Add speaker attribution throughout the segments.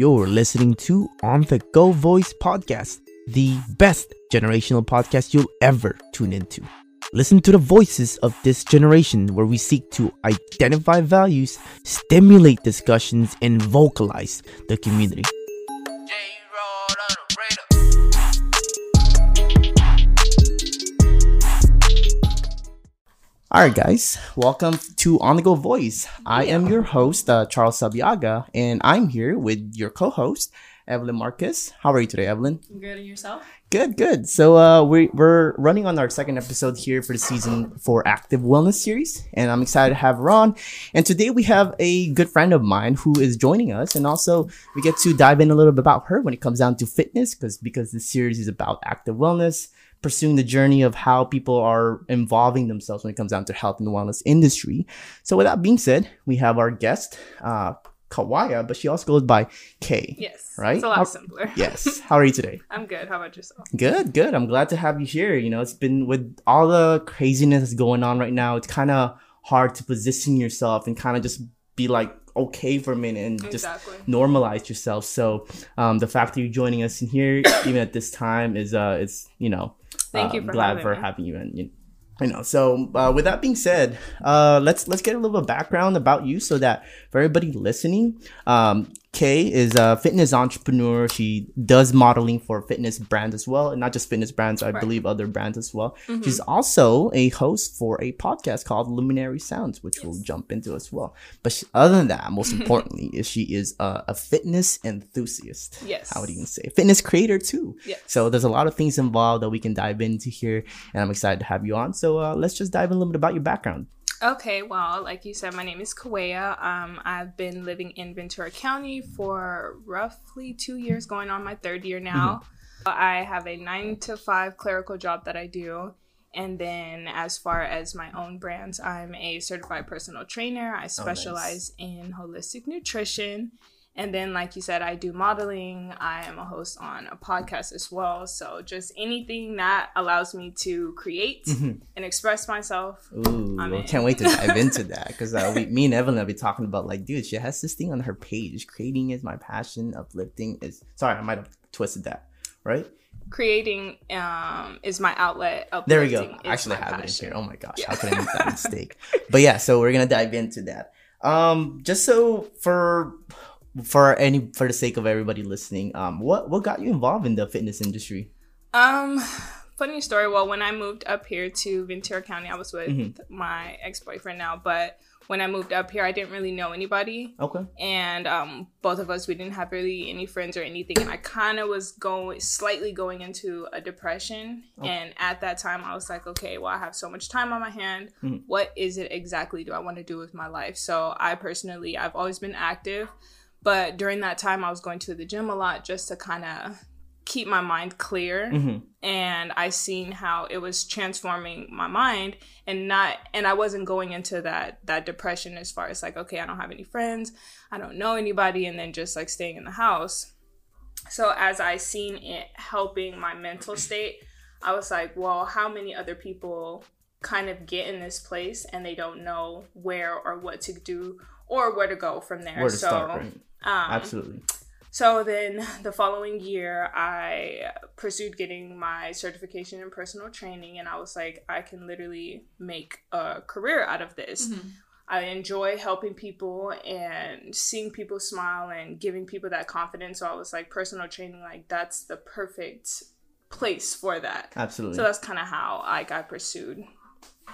Speaker 1: You're listening to On the Go Voice Podcast, the best generational podcast you'll ever tune into. Listen to the voices of this generation where we seek to identify values, stimulate discussions, and vocalize the community. All right, guys, welcome to On the Go Voice. I am your host, uh, Charles Sabiaga, and I'm here with your co host, Evelyn Marquez. How are you today, Evelyn?
Speaker 2: Good and yourself?
Speaker 1: Good, good. So uh, we, we're running on our second episode here for the season for Active Wellness series, and I'm excited to have her on. And today we have a good friend of mine who is joining us, and also we get to dive in a little bit about her when it comes down to fitness, because because this series is about active wellness pursuing the journey of how people are involving themselves when it comes down to health and wellness industry. So with that being said, we have our guest, uh, Kawaya, but she also goes by Kay.
Speaker 2: Yes.
Speaker 1: Right?
Speaker 2: It's a lot
Speaker 1: How-
Speaker 2: simpler.
Speaker 1: Yes. How are you today?
Speaker 2: I'm good. How about yourself?
Speaker 1: Good, good. I'm glad to have you here. You know, it's been with all the craziness that's going on right now, it's kind of hard to position yourself and kind of just be like okay for a minute and just normalize yourself. So, um, the fact that you're joining us in here, even at this time, is uh, it's you know,
Speaker 2: Thank
Speaker 1: uh,
Speaker 2: you for
Speaker 1: glad
Speaker 2: having
Speaker 1: for
Speaker 2: me.
Speaker 1: having you. And you you know, so uh, with that being said, uh, let's let's get a little bit of background about you, so that for everybody listening, um, Kay is a fitness entrepreneur. She does modeling for fitness brands as well, and not just fitness brands. I
Speaker 2: Right. Mm-hmm.
Speaker 1: believe other brands as well. She's also a host for a podcast called Luminary Sounds, which we'll jump into as well. But she, other than that, most importantly, is she is a, a fitness enthusiast.
Speaker 2: Yes.
Speaker 1: I would even say fitness creator too.
Speaker 2: Yes.
Speaker 1: So there's a lot of things involved that we can dive into here, and I'm excited to have you on. So uh, let's just dive in a little bit about your background.
Speaker 2: Okay, well, like you said, my name is Kawaya. Um, I've been living in Ventura County for roughly two years, going on my third year now. I have a nine to five clerical job that I do. And then, as far as my own brands, I'm a certified personal trainer. I specialize in holistic nutrition. And then, like you said, I do modeling. I am a host on a podcast as well. So, just anything that allows me to create and express myself.
Speaker 1: Ooh, I
Speaker 2: in.
Speaker 1: can't wait to dive into that because uh, me and Evelyn will be talking about like, dude, she has this thing on her page. Creating is my passion. Uplifting is sorry, I might have twisted that. Right
Speaker 2: creating um is my outlet
Speaker 1: there we go. I actually have it in here. Oh my gosh, how could I make that mistake? But yeah, so we're gonna dive into that. Um, just so for for any for the sake of everybody listening, um, what what got you involved in the fitness industry?
Speaker 2: um funny story well when i moved up here to ventura county i was with
Speaker 1: Mm-hmm.
Speaker 2: my ex-boyfriend now but when i moved up here i didn't really know anybody
Speaker 1: Okay.
Speaker 2: and um both of us we didn't have really any friends or anything and i kind of was going slightly going into a depression and at that time i was like okay well i have so much time on my hand
Speaker 1: Mhm.
Speaker 2: what is it exactly do i want to do with my life so i personally i've always been active but during that time i was going to the gym a lot just to kind of keep my mind clear
Speaker 1: hmm
Speaker 2: and I seen how it was transforming my mind and not and I wasn't going into that that depression as far as like okay I don't have any friends I don't know anybody and then just like staying in the house so as I seen it helping my mental state I was like well how many other people kind of get in this place and they don't know where or what to do or where to go from there so
Speaker 1: start? Right.
Speaker 2: Um,
Speaker 1: Absolutely.
Speaker 2: so then the following year, I pursued getting my certification in personal training, and I was like, I can literally make a career out of this. I enjoy helping people and seeing people smile and giving people that confidence. So I was like, personal training, like that's the perfect place for that.
Speaker 1: Absolutely.
Speaker 2: So that's kind of how I got pursued.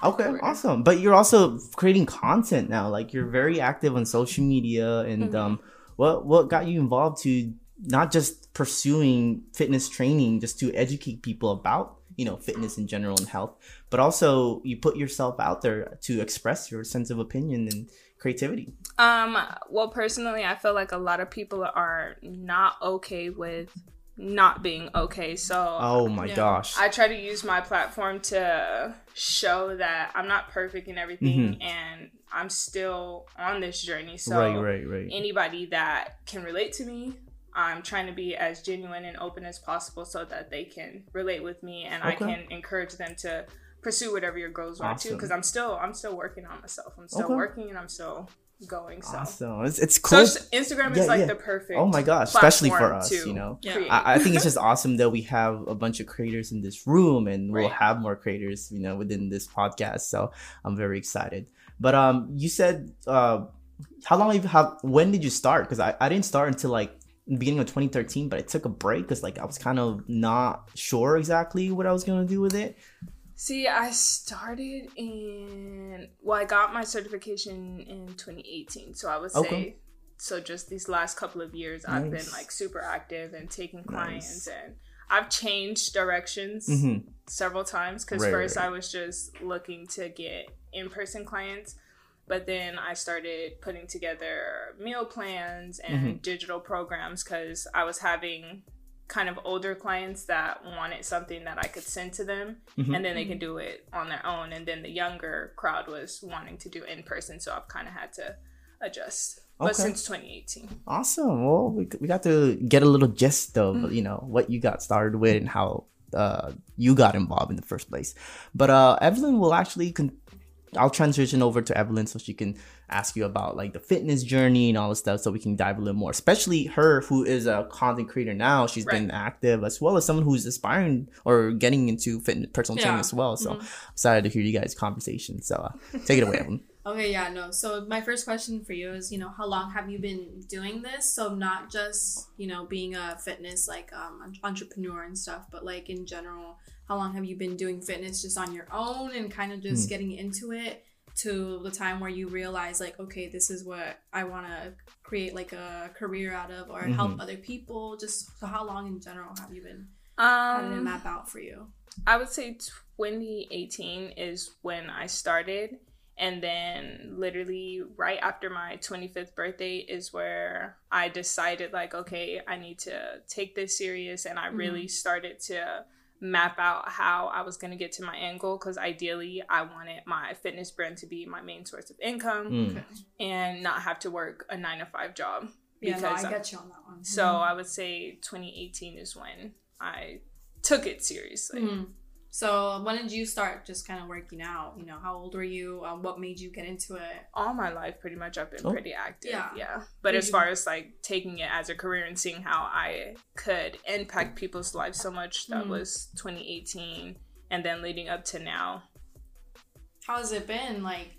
Speaker 1: Okay,
Speaker 2: career.
Speaker 1: awesome. But you're also creating content now. Like you're very active on social media and
Speaker 2: Mhm.
Speaker 1: um what what got you involved to not just pursuing fitness training just to educate people about, you know, fitness in general and health, but also you put yourself out there to express your sense of opinion and creativity.
Speaker 2: Um, well, personally, I feel like a lot of people are not okay with not being okay. So,
Speaker 1: Oh my
Speaker 2: Yeah.
Speaker 1: gosh.
Speaker 2: I try to use my platform to show that I'm not perfect in everything
Speaker 1: Mhm.
Speaker 2: and I'm still on this journey. So,
Speaker 1: right, right, right.
Speaker 2: anybody that can relate to me, I'm trying to be as genuine and open as possible so that they can relate with me and I can encourage them to pursue whatever your goals are too because I'm still I'm still working on myself. I'm still
Speaker 1: Okay.
Speaker 2: working and I'm still going. So
Speaker 1: awesome. It's, it's cool.
Speaker 2: So Instagram is
Speaker 1: Yeah,
Speaker 2: like
Speaker 1: yeah.
Speaker 2: the perfect.
Speaker 1: Oh my gosh, especially for us, you know.
Speaker 3: Yeah.
Speaker 1: I, I think it's just awesome that we have a bunch of creators in this room and we'll have more creators, you know, within this podcast. So I'm very excited. But um you said uh how long have you have when did you start? Because I, I didn't start until like the beginning of 2013, but I took a break because like I was kind of not sure exactly what I was gonna do with it.
Speaker 2: See, I started in well, I got my certification in 2018. So I would say
Speaker 1: Okay.
Speaker 2: so just these last couple of years I've been like super active and taking clients
Speaker 1: Nice.
Speaker 2: and I've changed directions
Speaker 1: hmm
Speaker 2: several times because
Speaker 1: Right,
Speaker 2: first
Speaker 1: right,
Speaker 2: I was just looking to get in-person clients but then I started putting together meal plans and
Speaker 1: Mm-hmm.
Speaker 2: digital programs because I was having kind of older clients that wanted something that I could send to them
Speaker 1: Mhm.
Speaker 2: and then they can do it on their own and then the younger crowd was wanting to do in person so I've kind of had to adjust but since 2018
Speaker 1: Awesome. Well, we, we got to get a little gist of
Speaker 2: Mm-hmm.
Speaker 1: you know what you got started with and how uh, you got involved in the first place. But uh, Evelyn will actually con- I'll transition over to Evelyn so she can ask you about like the fitness journey and all the stuff so we can dive a little more. Especially her who is a content creator now. She's been active as well as someone who's aspiring or getting into fitness personal training
Speaker 3: Yeah.
Speaker 1: as well. So
Speaker 2: Mm-hmm.
Speaker 1: excited to hear you guys' conversation. So uh, take it away, Evelyn.
Speaker 3: Okay, yeah, no. So my first question for you is, you know, how long have you been doing this? So not just, you know, being a fitness like um entrepreneur and stuff, but like in general, how long have you been doing fitness just on your own and kind of just getting into it to the time where you realize like, okay, this is what I want to create like a career out of or help other people? Just so how long in general have you been how did it
Speaker 2: um
Speaker 3: map out for you?
Speaker 2: I would say 2018 is when I started. And then, literally, right after my 25th birthday, is where I decided, like, okay, I need to take this serious. And I really started to map out how I was going to get to my end goal. Because ideally, I wanted my fitness brand to be my main source of income
Speaker 1: Mm.
Speaker 2: and not have to work a nine to five job.
Speaker 3: Yeah, no, I
Speaker 2: I'm-
Speaker 3: get you on that one.
Speaker 2: so I would say 2018 is when I took it seriously.
Speaker 3: Mhm. So when did you start just kind of working out? You know, how old were you? Um, what made you get into it?
Speaker 2: all my life pretty much I've been
Speaker 1: Oh.
Speaker 2: pretty active.
Speaker 3: Yeah.
Speaker 2: Yeah. But
Speaker 3: Did
Speaker 2: as
Speaker 3: you-
Speaker 2: far as like taking it as a career and seeing how I could impact people's lives so much, that
Speaker 3: Mhm.
Speaker 2: was 2018 and then leading up to now.
Speaker 3: How has it been? Like,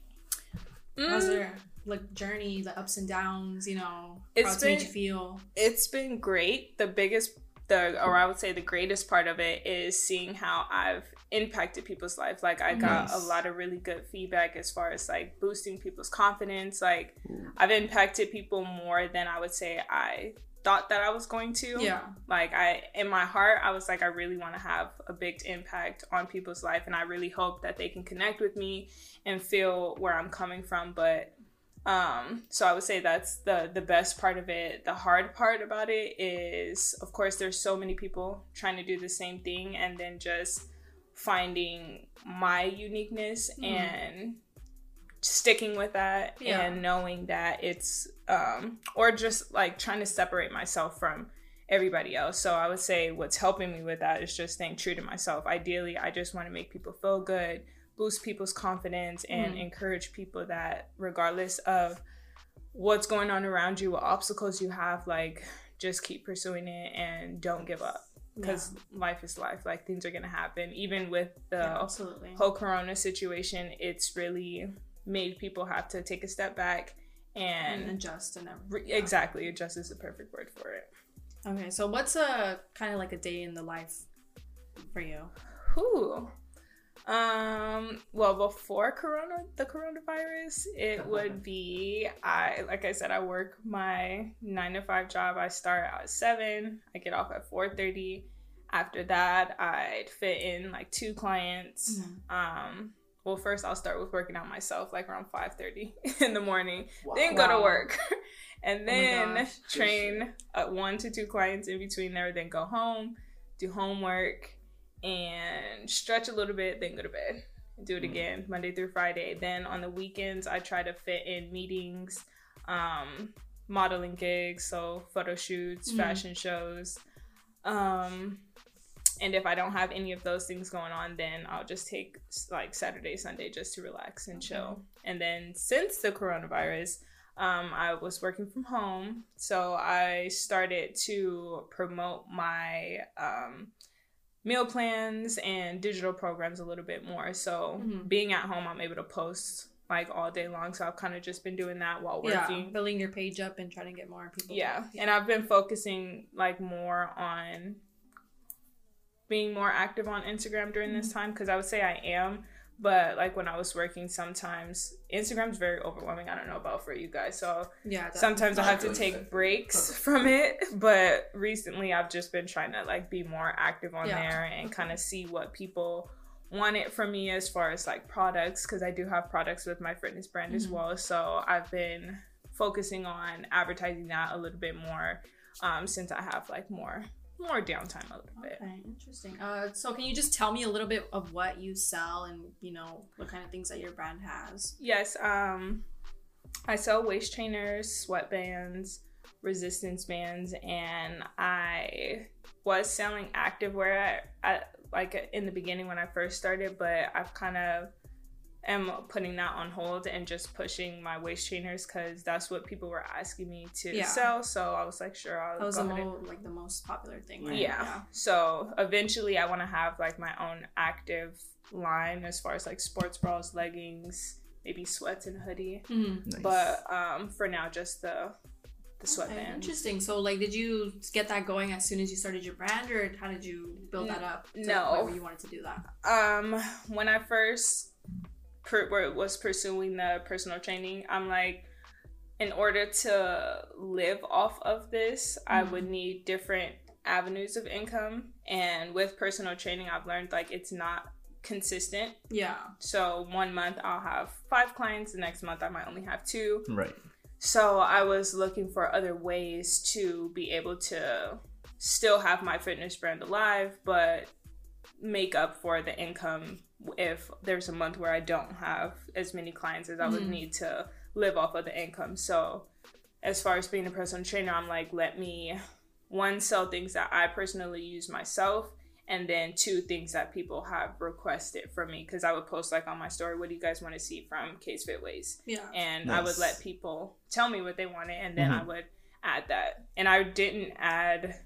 Speaker 2: Mm,
Speaker 3: how's there like journey, the ups and downs? You know,
Speaker 2: It's
Speaker 3: how it's made
Speaker 2: been-
Speaker 3: you feel?
Speaker 2: it's been great. The biggest the or I would say the greatest part of it is seeing how I've impacted people's life. Like I got
Speaker 1: Nice.
Speaker 2: a lot of really good feedback as far as like boosting people's confidence. Like mm. I've impacted people more than I would say I thought that I was going to.
Speaker 3: Yeah,
Speaker 2: Like I in my heart I was like I really want to have a big impact on people's life and I really hope that they can connect with me and feel where I'm coming from but um so I would say that's the the best part of it. The hard part about it is of course there's so many people trying to do the same thing and then just finding my uniqueness
Speaker 3: Mhm.
Speaker 2: and sticking with that
Speaker 3: Yeah.
Speaker 2: and knowing that it's um or just like trying to separate myself from everybody else. So I would say what's helping me with that is just staying true to myself. Ideally, I just want to make people feel good, boost people's confidence and
Speaker 3: Mhm.
Speaker 2: encourage people that regardless of what's going on around you, what obstacles you have, like just keep pursuing it and don't give up because life is life. Like things are going to happen even with the
Speaker 3: yeah, absolutely.
Speaker 2: whole corona situation it's really made people have to take a step back
Speaker 3: And
Speaker 2: and
Speaker 3: adjust and everything.
Speaker 2: re- exactly adjust is the perfect word for it
Speaker 3: Okay, so what's a kind of like a day in the life for you?
Speaker 2: Whew. Um, well, before Corona, the coronavirus, it would be I, like I said, I work my nine to five job. I start at seven. I get off at four thirty. After that, I'd fit in like two clients. Um, well, first I'll start with working out myself, like around five thirty in the morning. Then go to work, and
Speaker 3: Oh
Speaker 2: then
Speaker 3: gosh.
Speaker 2: train uh, one to two clients in between there. Then go home, do homework, and stretch a little bit. Then go to bed. Do it again Monday through Friday. Then on the weekends, I try to fit in meetings, um, modeling gigs, so photo shoots,
Speaker 3: Mhm.
Speaker 2: fashion shows. Um, and if I don't have any of those things going on, then I'll just take like Saturday, Sunday just to relax and chill. And then since the coronavirus, um, I was working from home, so I started to promote my um, meal plans and digital programs a little bit more. So
Speaker 3: Mhm.
Speaker 2: being at home, I'm able to post like all day long. So I've kind of just been doing that while
Speaker 3: Yeah,
Speaker 2: working.
Speaker 3: building your page up and trying to get more people.
Speaker 2: Yeah. And I've been focusing like more on being more active on Instagram during this time because I would say I am. But like when I was working, sometimes Instagram's very overwhelming. I don't know about for you guys. So
Speaker 3: yeah.
Speaker 2: sometimes I have to take
Speaker 4: really.
Speaker 2: breaks from it. But recently I've just been trying to like be more active on
Speaker 3: Yeah.
Speaker 2: there and kind of see what people want it from me as far as like products because I do have products with my fitness brand as
Speaker 3: Mhm.
Speaker 2: well. So I've been focusing on advertising that a little bit more um, since I have like more more downtime a little bit.
Speaker 3: Okay, interesting. Uh, so can you just tell me a little bit of what you sell and you know what kind of things that your brand has?
Speaker 2: Yes, um, I sell waist trainers, sweatbands, resistance bands, and I was selling activewear at, at like in the beginning when I first started, but I've kind of am putting that on hold and just pushing my waist trainers because that's what people were asking me to
Speaker 3: Yeah.
Speaker 2: sell. So I was like, sure, I'll
Speaker 3: That was
Speaker 2: go
Speaker 3: the
Speaker 2: ahead and-
Speaker 3: like the most popular thing, right?
Speaker 2: yeah. So eventually, I want to have like my own active line as far as like sports bras, leggings, maybe sweats and hoodie.
Speaker 3: Mhm.
Speaker 1: Nice.
Speaker 2: But um, for now, just the the
Speaker 3: Okay,
Speaker 2: sweatband.
Speaker 3: interesting. So, like, did you get that going as soon as you started your brand, or how did you build that up? To the
Speaker 2: no.
Speaker 3: point where you wanted to do that.
Speaker 2: Um, when I first per- were- was pursuing the personal training, I'm like, in order to live off of this, I
Speaker 3: Mhm.
Speaker 2: would need different avenues of income. And with personal training, I've learned like it's not consistent.
Speaker 3: Yeah.
Speaker 2: So one month I'll have five clients, the next month I might only have two.
Speaker 1: Right.
Speaker 2: So I was looking for other ways to be able to still have my fitness brand alive, but make up for the income if there's a month where I don't have as many clients as I would
Speaker 3: Mhm.
Speaker 2: need to live off of the income. So as far as being a personal trainer, I'm like, let me one sell things that I personally use myself and then two things that people have requested from me because I would post like on my story, what do you guys want to see from Kay's Fit Ways?
Speaker 3: Yeah.
Speaker 2: and I would let people tell me what they wanted, and then I
Speaker 1: Mhm.
Speaker 2: would add that. And I didn't add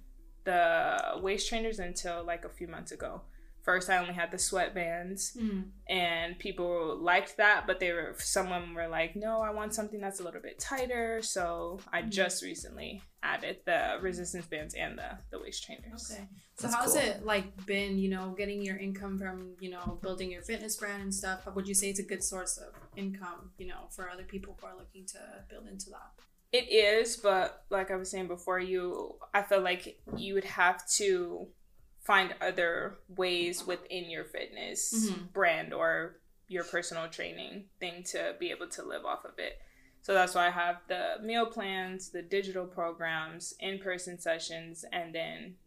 Speaker 2: the waist trainers until like a few months ago. First, I only had the sweatbands,
Speaker 3: Mhm.
Speaker 2: and people liked that, but they were someone were like, "No, I want something that's a little bit tighter." So I
Speaker 3: Mhm.
Speaker 2: just recently added the resistance bands and the the waist trainers.
Speaker 3: Okay. So
Speaker 1: That's
Speaker 3: how's
Speaker 1: cool.
Speaker 3: it like been, you know, getting your income from, you know, building your fitness brand and stuff? Would you say it's a good source of income, you know, for other people who are looking to build into that?
Speaker 2: It is, but like I was saying before, you I feel like you would have to find other ways within your fitness
Speaker 3: Mhm.
Speaker 2: brand or your personal training thing to be able to live off of it. So that's why I have the meal plans, the digital programs, in-person sessions, and then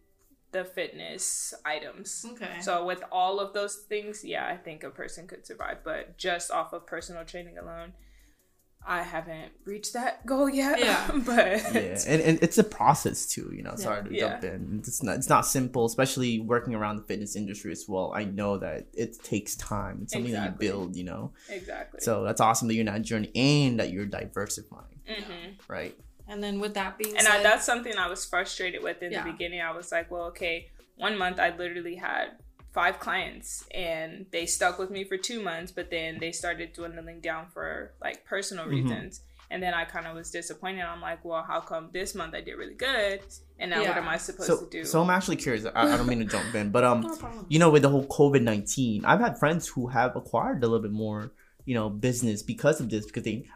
Speaker 2: the fitness items.
Speaker 3: Okay.
Speaker 2: So with all of those things, yeah, I think a person could survive. But just off of personal training alone, I haven't reached that goal yet.
Speaker 3: Yeah.
Speaker 2: but
Speaker 1: yeah, and, and it's a process too. You know, sorry to
Speaker 2: Yeah.
Speaker 1: jump in. It's not it's not simple, especially working around the fitness industry as well. I know that it takes time. It's something
Speaker 2: Exactly.
Speaker 1: that you build. You know,
Speaker 2: exactly.
Speaker 1: so that's awesome that you're not journey and that you're diversifying.
Speaker 2: hmm
Speaker 1: Right.
Speaker 3: and then with that being
Speaker 2: and
Speaker 3: said,
Speaker 2: I, that's something I was frustrated with in
Speaker 3: Yeah.
Speaker 2: the beginning. I was like, well, okay, one month I literally had five clients and they stuck with me for two months, but then they started dwindling down for like personal
Speaker 1: Mhm.
Speaker 2: reasons. And then I kind of was disappointed. I'm like, well, how come this month I did really good, and now what am I supposed
Speaker 1: So
Speaker 2: to do?
Speaker 1: so I'm actually curious. I, I don't mean to jump in, but um,
Speaker 3: no
Speaker 1: you know, with the whole COVID nineteen, I've had friends who have acquired a little bit more, you know, business because of this. Because they,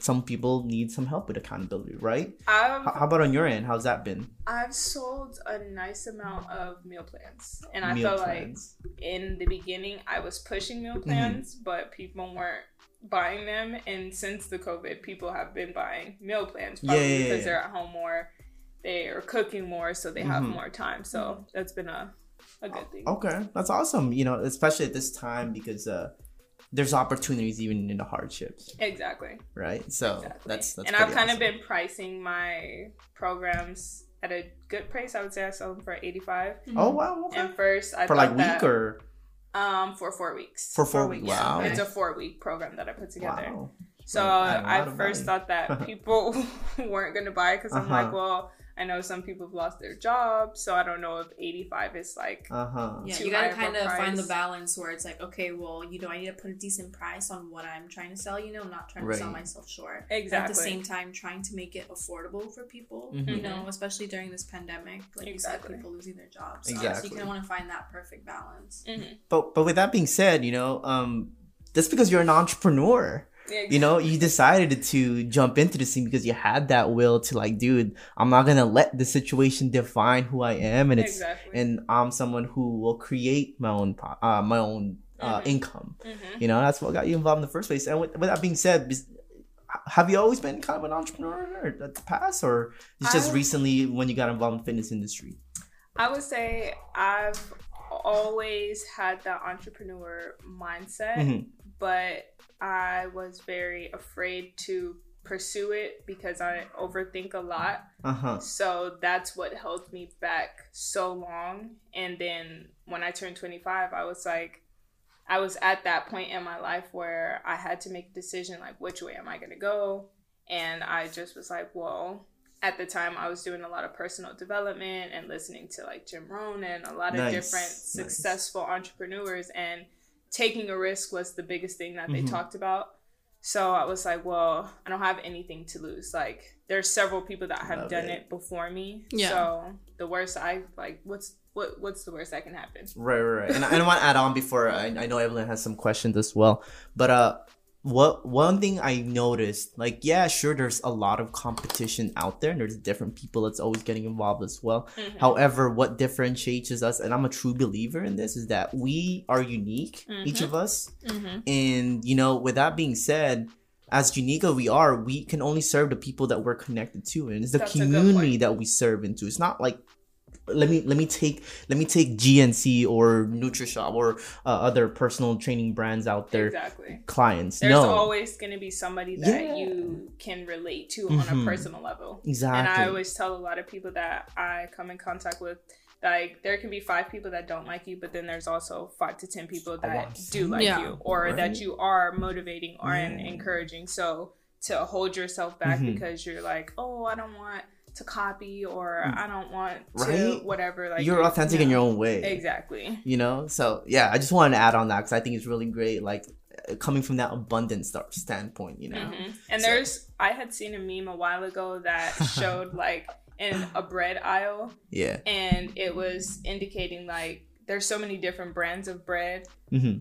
Speaker 1: some people need some help with accountability, right?
Speaker 2: I've
Speaker 1: How, how about on your end? How's that been?
Speaker 2: I've sold a nice amount of meal plans, and I
Speaker 1: Meal
Speaker 2: felt
Speaker 1: plans.
Speaker 2: like in the beginning I was pushing meal
Speaker 1: Mm-hmm.
Speaker 2: plans, but people weren't buying them. And since the COVID, people have been buying meal plans probably
Speaker 1: yeah, yeah,
Speaker 2: because
Speaker 1: yeah.
Speaker 2: they're at home more, they are cooking more, so they have
Speaker 1: Mhm.
Speaker 2: more time. So that's been a a good thing.
Speaker 1: Okay, that's awesome. You know, especially at this time because uh, there's opportunities even in the hardships,
Speaker 2: Exactly.
Speaker 1: right? So
Speaker 2: exactly.
Speaker 1: that's that's.
Speaker 2: and I've
Speaker 1: pretty
Speaker 2: kind of been pricing my programs at a good price. I would say I sell them for eighty five.
Speaker 1: Oh wow! Okay.
Speaker 2: And first, I
Speaker 1: For
Speaker 2: thought
Speaker 1: like
Speaker 2: that,
Speaker 1: week or
Speaker 2: um for four weeks.
Speaker 1: for four weeks.
Speaker 3: Yeah.
Speaker 1: Wow.
Speaker 2: It's a four week program that I put together.
Speaker 1: Wow.
Speaker 2: So
Speaker 1: I, add a
Speaker 2: I
Speaker 1: lot of
Speaker 2: first
Speaker 1: value.
Speaker 2: thought that people weren't gonna buy because I'm like,
Speaker 1: Uh-huh.
Speaker 2: well, I know some people have lost their jobs, so I don't know if 85 is like.
Speaker 1: Uh huh.
Speaker 3: Yeah,
Speaker 2: too
Speaker 3: you gotta
Speaker 2: high of a
Speaker 3: kind of find the balance where it's like, okay, well, you know, I need to put a decent price on what I'm trying to sell. You know, I'm not trying to sell myself short. But At the same time, trying to make it affordable for people.
Speaker 1: Mhm.
Speaker 3: You know, especially during this pandemic, like you said, people losing their jobs.
Speaker 1: Exactly.
Speaker 3: So you kind of want to find that perfect balance.
Speaker 2: Mhm.
Speaker 1: But but with that being said, you know, um, that's because you're an entrepreneur.
Speaker 2: Yeah,
Speaker 1: You know, you decided to jump into the scene because you had that will to like, dude, I'm not gonna let the situation define who I am, and it's
Speaker 2: exactly.
Speaker 1: and I'm someone who will create my own uh, my own uh,
Speaker 2: Mhm.
Speaker 1: income.
Speaker 2: Mhm.
Speaker 1: You know, that's what got you involved in the first place. And with, with that being said, have you always been kind of an entrepreneur at the past, or it's just
Speaker 2: I-
Speaker 1: recently when you got involved in the fitness industry?
Speaker 2: I would say I've always had that entrepreneur mindset,
Speaker 1: Mhm.
Speaker 2: But I was very afraid to pursue it because I overthink a lot.
Speaker 1: Uh huh.
Speaker 2: So that's what held me back so long. And then when I turned 25, I was like, I was at that point in my life where I had to make a decision like, which way am I going to go? And I just was like, well, at the time I was doing a lot of personal development and listening to like Jim Rohn and a lot of
Speaker 1: Nice,
Speaker 2: different
Speaker 1: nice.
Speaker 2: successful entrepreneurs. And taking a risk was the biggest thing that they
Speaker 1: Mhm.
Speaker 2: talked about. So I was like, well, I don't have anything to lose. Like, there's several people that have
Speaker 1: Love
Speaker 2: done
Speaker 1: it.
Speaker 2: it. before me.
Speaker 3: Yeah.
Speaker 2: So the worst I like, what's what what's the worst that can happen?
Speaker 1: Right, right, right. And I, and I want to add on before I, I know Evelyn has some questions as well. But uh, what one thing I noticed, like, yeah, sure, there's a lot of competition out there, and there's different people that's always getting involved as well.
Speaker 2: Mhm.
Speaker 1: However, what differentiates us, and I'm a true believer in this, is that we are unique, each
Speaker 2: Mhm.
Speaker 1: of us.
Speaker 2: Mm-hmm.
Speaker 1: And you know, with that being said, as unique as we are, we can only serve the people that we're connected to, and it's the
Speaker 2: That's
Speaker 1: community that we serve into. It's not like let me let me take let me take GNC or NutriShop or uh, other personal training brands out there
Speaker 2: Exactly.
Speaker 1: clients.
Speaker 2: There's
Speaker 1: no,
Speaker 2: always going to be somebody that
Speaker 1: Yeah.
Speaker 2: you can relate to on
Speaker 1: Mhm.
Speaker 2: a personal level.
Speaker 1: exactly.
Speaker 2: And I always tell a lot of people that I come in contact with, like there can be five people that don't like you, but then there's also five to ten people that
Speaker 1: wow.
Speaker 2: do like
Speaker 3: Yeah.
Speaker 2: you, or
Speaker 1: Right.
Speaker 2: that you are motivating or and
Speaker 1: Yeah.
Speaker 2: encouraging. So to hold yourself back
Speaker 1: Mhm.
Speaker 2: because you're like, oh, I don't want to copy, or I don't want to whatever. Like
Speaker 1: you're authentic in your own way.
Speaker 2: Exactly.
Speaker 1: You know, so yeah, I just wanted to add on that because I think it's really great. Like uh, coming from that abundance start standpoint, you know.
Speaker 2: Mhm. And
Speaker 1: So-
Speaker 2: there's, I had seen a meme a while ago that showed like in a bread aisle,
Speaker 1: Yeah.
Speaker 2: and it was indicating like there's so many different brands of bread,
Speaker 1: hmm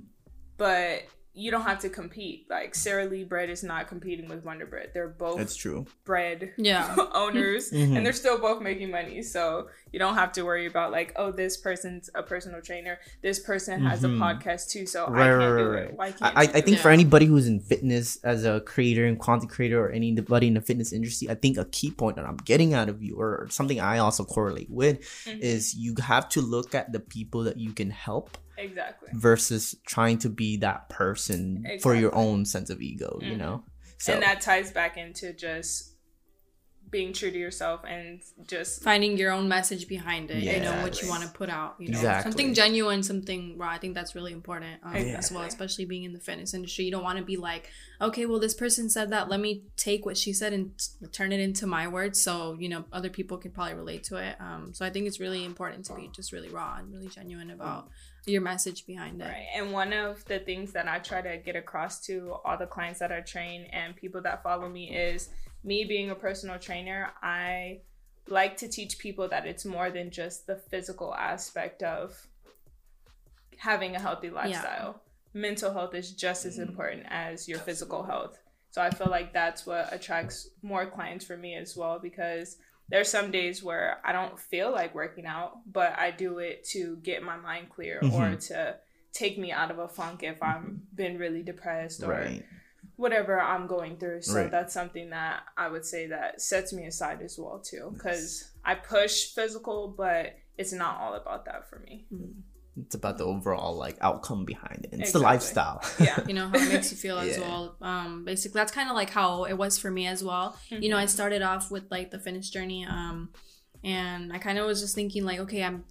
Speaker 2: but you don't have to compete. Like Sara Lee Bread is not competing with Wonder Bread. They're both
Speaker 1: That's true.
Speaker 2: bread
Speaker 3: Yeah.
Speaker 2: owners,
Speaker 1: Mhm.
Speaker 2: and they're still both making money. So you don't have to worry about like, oh, this person's a personal trainer. This person has
Speaker 1: Mhm.
Speaker 2: a podcast too, so
Speaker 1: Right,
Speaker 2: I can't
Speaker 1: right,
Speaker 2: do
Speaker 1: right,
Speaker 2: it. Why can't
Speaker 1: I, I I think
Speaker 2: it?
Speaker 1: for anybody who's in fitness as a creator and content creator or anybody in the fitness industry, I think a key point that I'm getting out of you or something I also correlate with
Speaker 2: Mhm.
Speaker 1: is you have to look at the people that you can help
Speaker 2: exactly.
Speaker 1: versus trying to be that person for your own sense of ego, you
Speaker 2: Mhm.
Speaker 1: know? So
Speaker 2: and that ties back into just being true to yourself and just
Speaker 3: Finding your own message behind it, you know, what you want to put out, you know,
Speaker 1: Exactly.
Speaker 3: something genuine, something raw. I think that's really important um, as well, especially being in the fitness industry. You don't want to be like, okay, well, this person said that. Let me take what she said and t- turn it into my words, so you know, other people can probably relate to it. Um, so I think it's really important to be just really raw and really genuine about your message behind it.
Speaker 2: Right. And one of the things that I try to get across to all the clients that I train and people that follow me is me being a personal trainer, I like to teach people that it's more than just the physical aspect of having a healthy lifestyle. Mental health is just as important as your physical health. So I feel like that's what attracts more clients for me as well because there's some days where I don't feel like working out, but I do it to get my mind clear or
Speaker 1: Mhm.
Speaker 2: to take me out of a funk if I'm been really depressed or
Speaker 1: right.
Speaker 2: Whatever I'm going through. So
Speaker 1: Right.
Speaker 2: that's something that I would say that sets me aside as well too because I push physical, but it's not all about that for me.
Speaker 1: It's about the overall like outcome behind it. It's the lifestyle.
Speaker 2: Yeah.
Speaker 3: you know how it makes you feel as
Speaker 1: Yeah.
Speaker 3: well um basically that's kind of like how it was for me as well you know i
Speaker 2: Mhm.
Speaker 3: started off with like the fitness journey um and i kind of was just thinking like okay i'm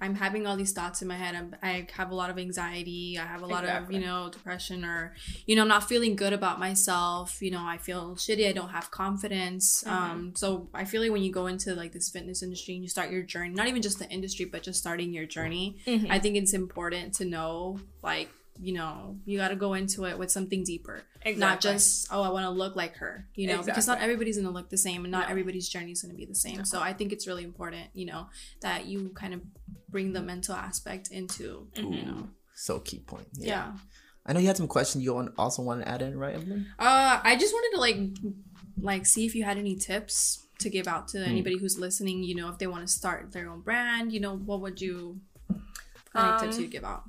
Speaker 3: I'm having all these thoughts in my head. I'm, I have a lot of anxiety. I have a lot
Speaker 2: Exactly.
Speaker 3: of, you know, depression or, you know, not feeling good about myself. You know, I feel shitty. I don't have confidence.
Speaker 2: Mhm.
Speaker 3: Um, so I feel like when you go into like this fitness industry and you start your journey, not even just the industry, but just starting your journey,
Speaker 2: Mhm.
Speaker 3: I think it's important to know, like, you know, you got to go into it with something deeper
Speaker 2: exactly.
Speaker 3: not just oh i want to look like her you know because not everybody's going to look the same and not
Speaker 2: No.
Speaker 3: everybody's journey is going to be the same
Speaker 2: No.
Speaker 3: so i think it's really important you know that you kind of bring the mental aspect into you
Speaker 2: Mhm.
Speaker 3: know
Speaker 1: So key point.
Speaker 3: yeah,
Speaker 1: I know you had some questions you also want to add in, right, Evelyn?
Speaker 3: uh i just wanted to like like see if you had any tips to give out to anybody who's listening you know if they want to start their own brand you know what would you any tips
Speaker 2: Um,
Speaker 3: you'd give out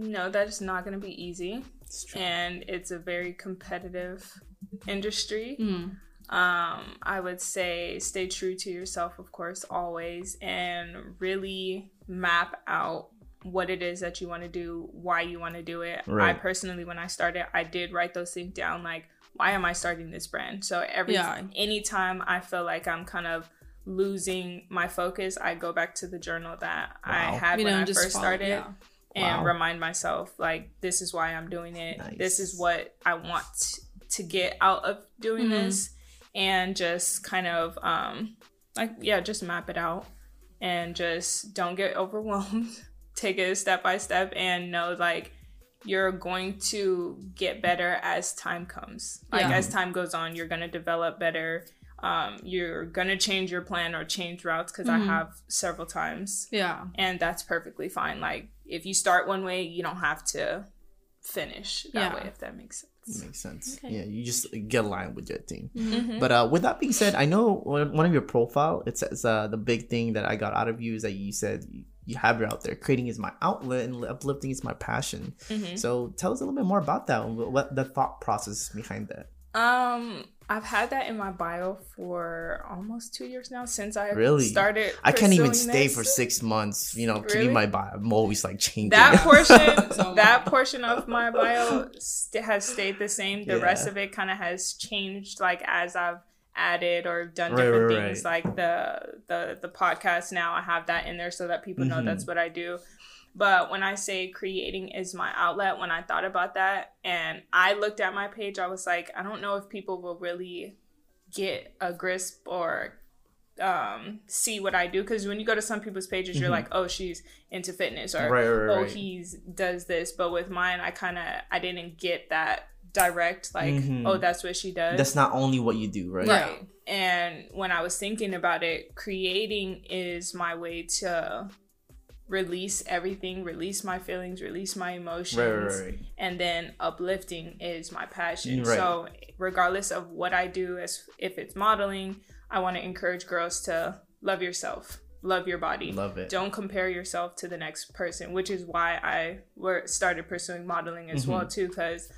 Speaker 2: no, that is not going to be easy,
Speaker 1: It's true.
Speaker 2: and it's a very competitive industry.
Speaker 3: Mm.
Speaker 2: um, I would say stay true to yourself, of course, always, and really map out what it is that you want to do, why you want to do it. I personally, when I started, I did write those things down, like why am I starting this brand? So every
Speaker 3: Yeah.
Speaker 2: anytime I feel like I'm kind of losing my focus, I go back to the journal that I had
Speaker 3: you
Speaker 2: when
Speaker 3: know
Speaker 2: I first
Speaker 3: follow-
Speaker 2: started
Speaker 3: yeah.
Speaker 2: And
Speaker 1: Wow.
Speaker 2: remind myself like this is why I'm doing it. This is what I want to get out of doing
Speaker 3: Mhm.
Speaker 2: this and just kind of um like yeah, just map it out and just don't get overwhelmed. Take it step by step and know like you're going to get better as time comes. Like
Speaker 3: Yeah.
Speaker 2: as time goes on, you're going to develop better. Um, you're gonna change your plan or change routes because
Speaker 3: Mhm.
Speaker 2: I have several times
Speaker 3: yeah
Speaker 2: and that's perfectly fine. Like if you start one way, you don't have to finish that
Speaker 3: Yeah.
Speaker 2: way. If that makes sense.
Speaker 1: Makes sense.
Speaker 3: Okay.
Speaker 1: Yeah, you just get aligned with your thing.
Speaker 2: Mhm.
Speaker 1: But uh, with that being said, I know one one of your profile it says uh, the big thing that I got out of you is that you said you, you have it out there. Creating is my outlet and uplifting is my passion.
Speaker 2: Mhm.
Speaker 1: So tell us a little bit more about that. and What, what the thought process behind that?
Speaker 2: Um, I've had that in my bio for almost two years now since I
Speaker 1: Really?
Speaker 2: started.
Speaker 1: I can't even stay
Speaker 2: this.
Speaker 1: for six months. You know, keeping
Speaker 2: Really?
Speaker 1: my bio. I'm always like changing.
Speaker 2: That portion, that portion of my bio st- has stayed the same. The
Speaker 1: Yeah.
Speaker 2: rest of it kind of has changed, like as I've added or done
Speaker 1: Right,
Speaker 2: different
Speaker 1: right,
Speaker 2: things. Like the the the podcast now, I have that in there so that people know
Speaker 1: Mhm.
Speaker 2: that's what I do. But when I say creating is my outlet, when I thought about that and I looked at my page, I was like, I don't know if people will really get a grasp or um see what I do because when you go to some people's pages you're
Speaker 1: Mhm.
Speaker 2: like oh she's into fitness or
Speaker 1: Right, right,
Speaker 2: oh
Speaker 1: right.
Speaker 2: he's does this but with mine I kind of I didn't get that direct like
Speaker 1: Mhm.
Speaker 2: oh that's what she does
Speaker 1: That's not only what you do, right?
Speaker 2: Right and when I was thinking about it creating is my way to release everything release my feelings release my emotions
Speaker 1: Right, right, right.
Speaker 2: and then uplifting is my passion.
Speaker 1: Right.
Speaker 2: So regardless of what I do, as if it's modeling, I want to encourage girls to love yourself, love your body.
Speaker 1: Love it.
Speaker 2: Don't compare yourself to the next person, which is why I were started pursuing modeling as well
Speaker 1: Mm-hmm.
Speaker 2: too, because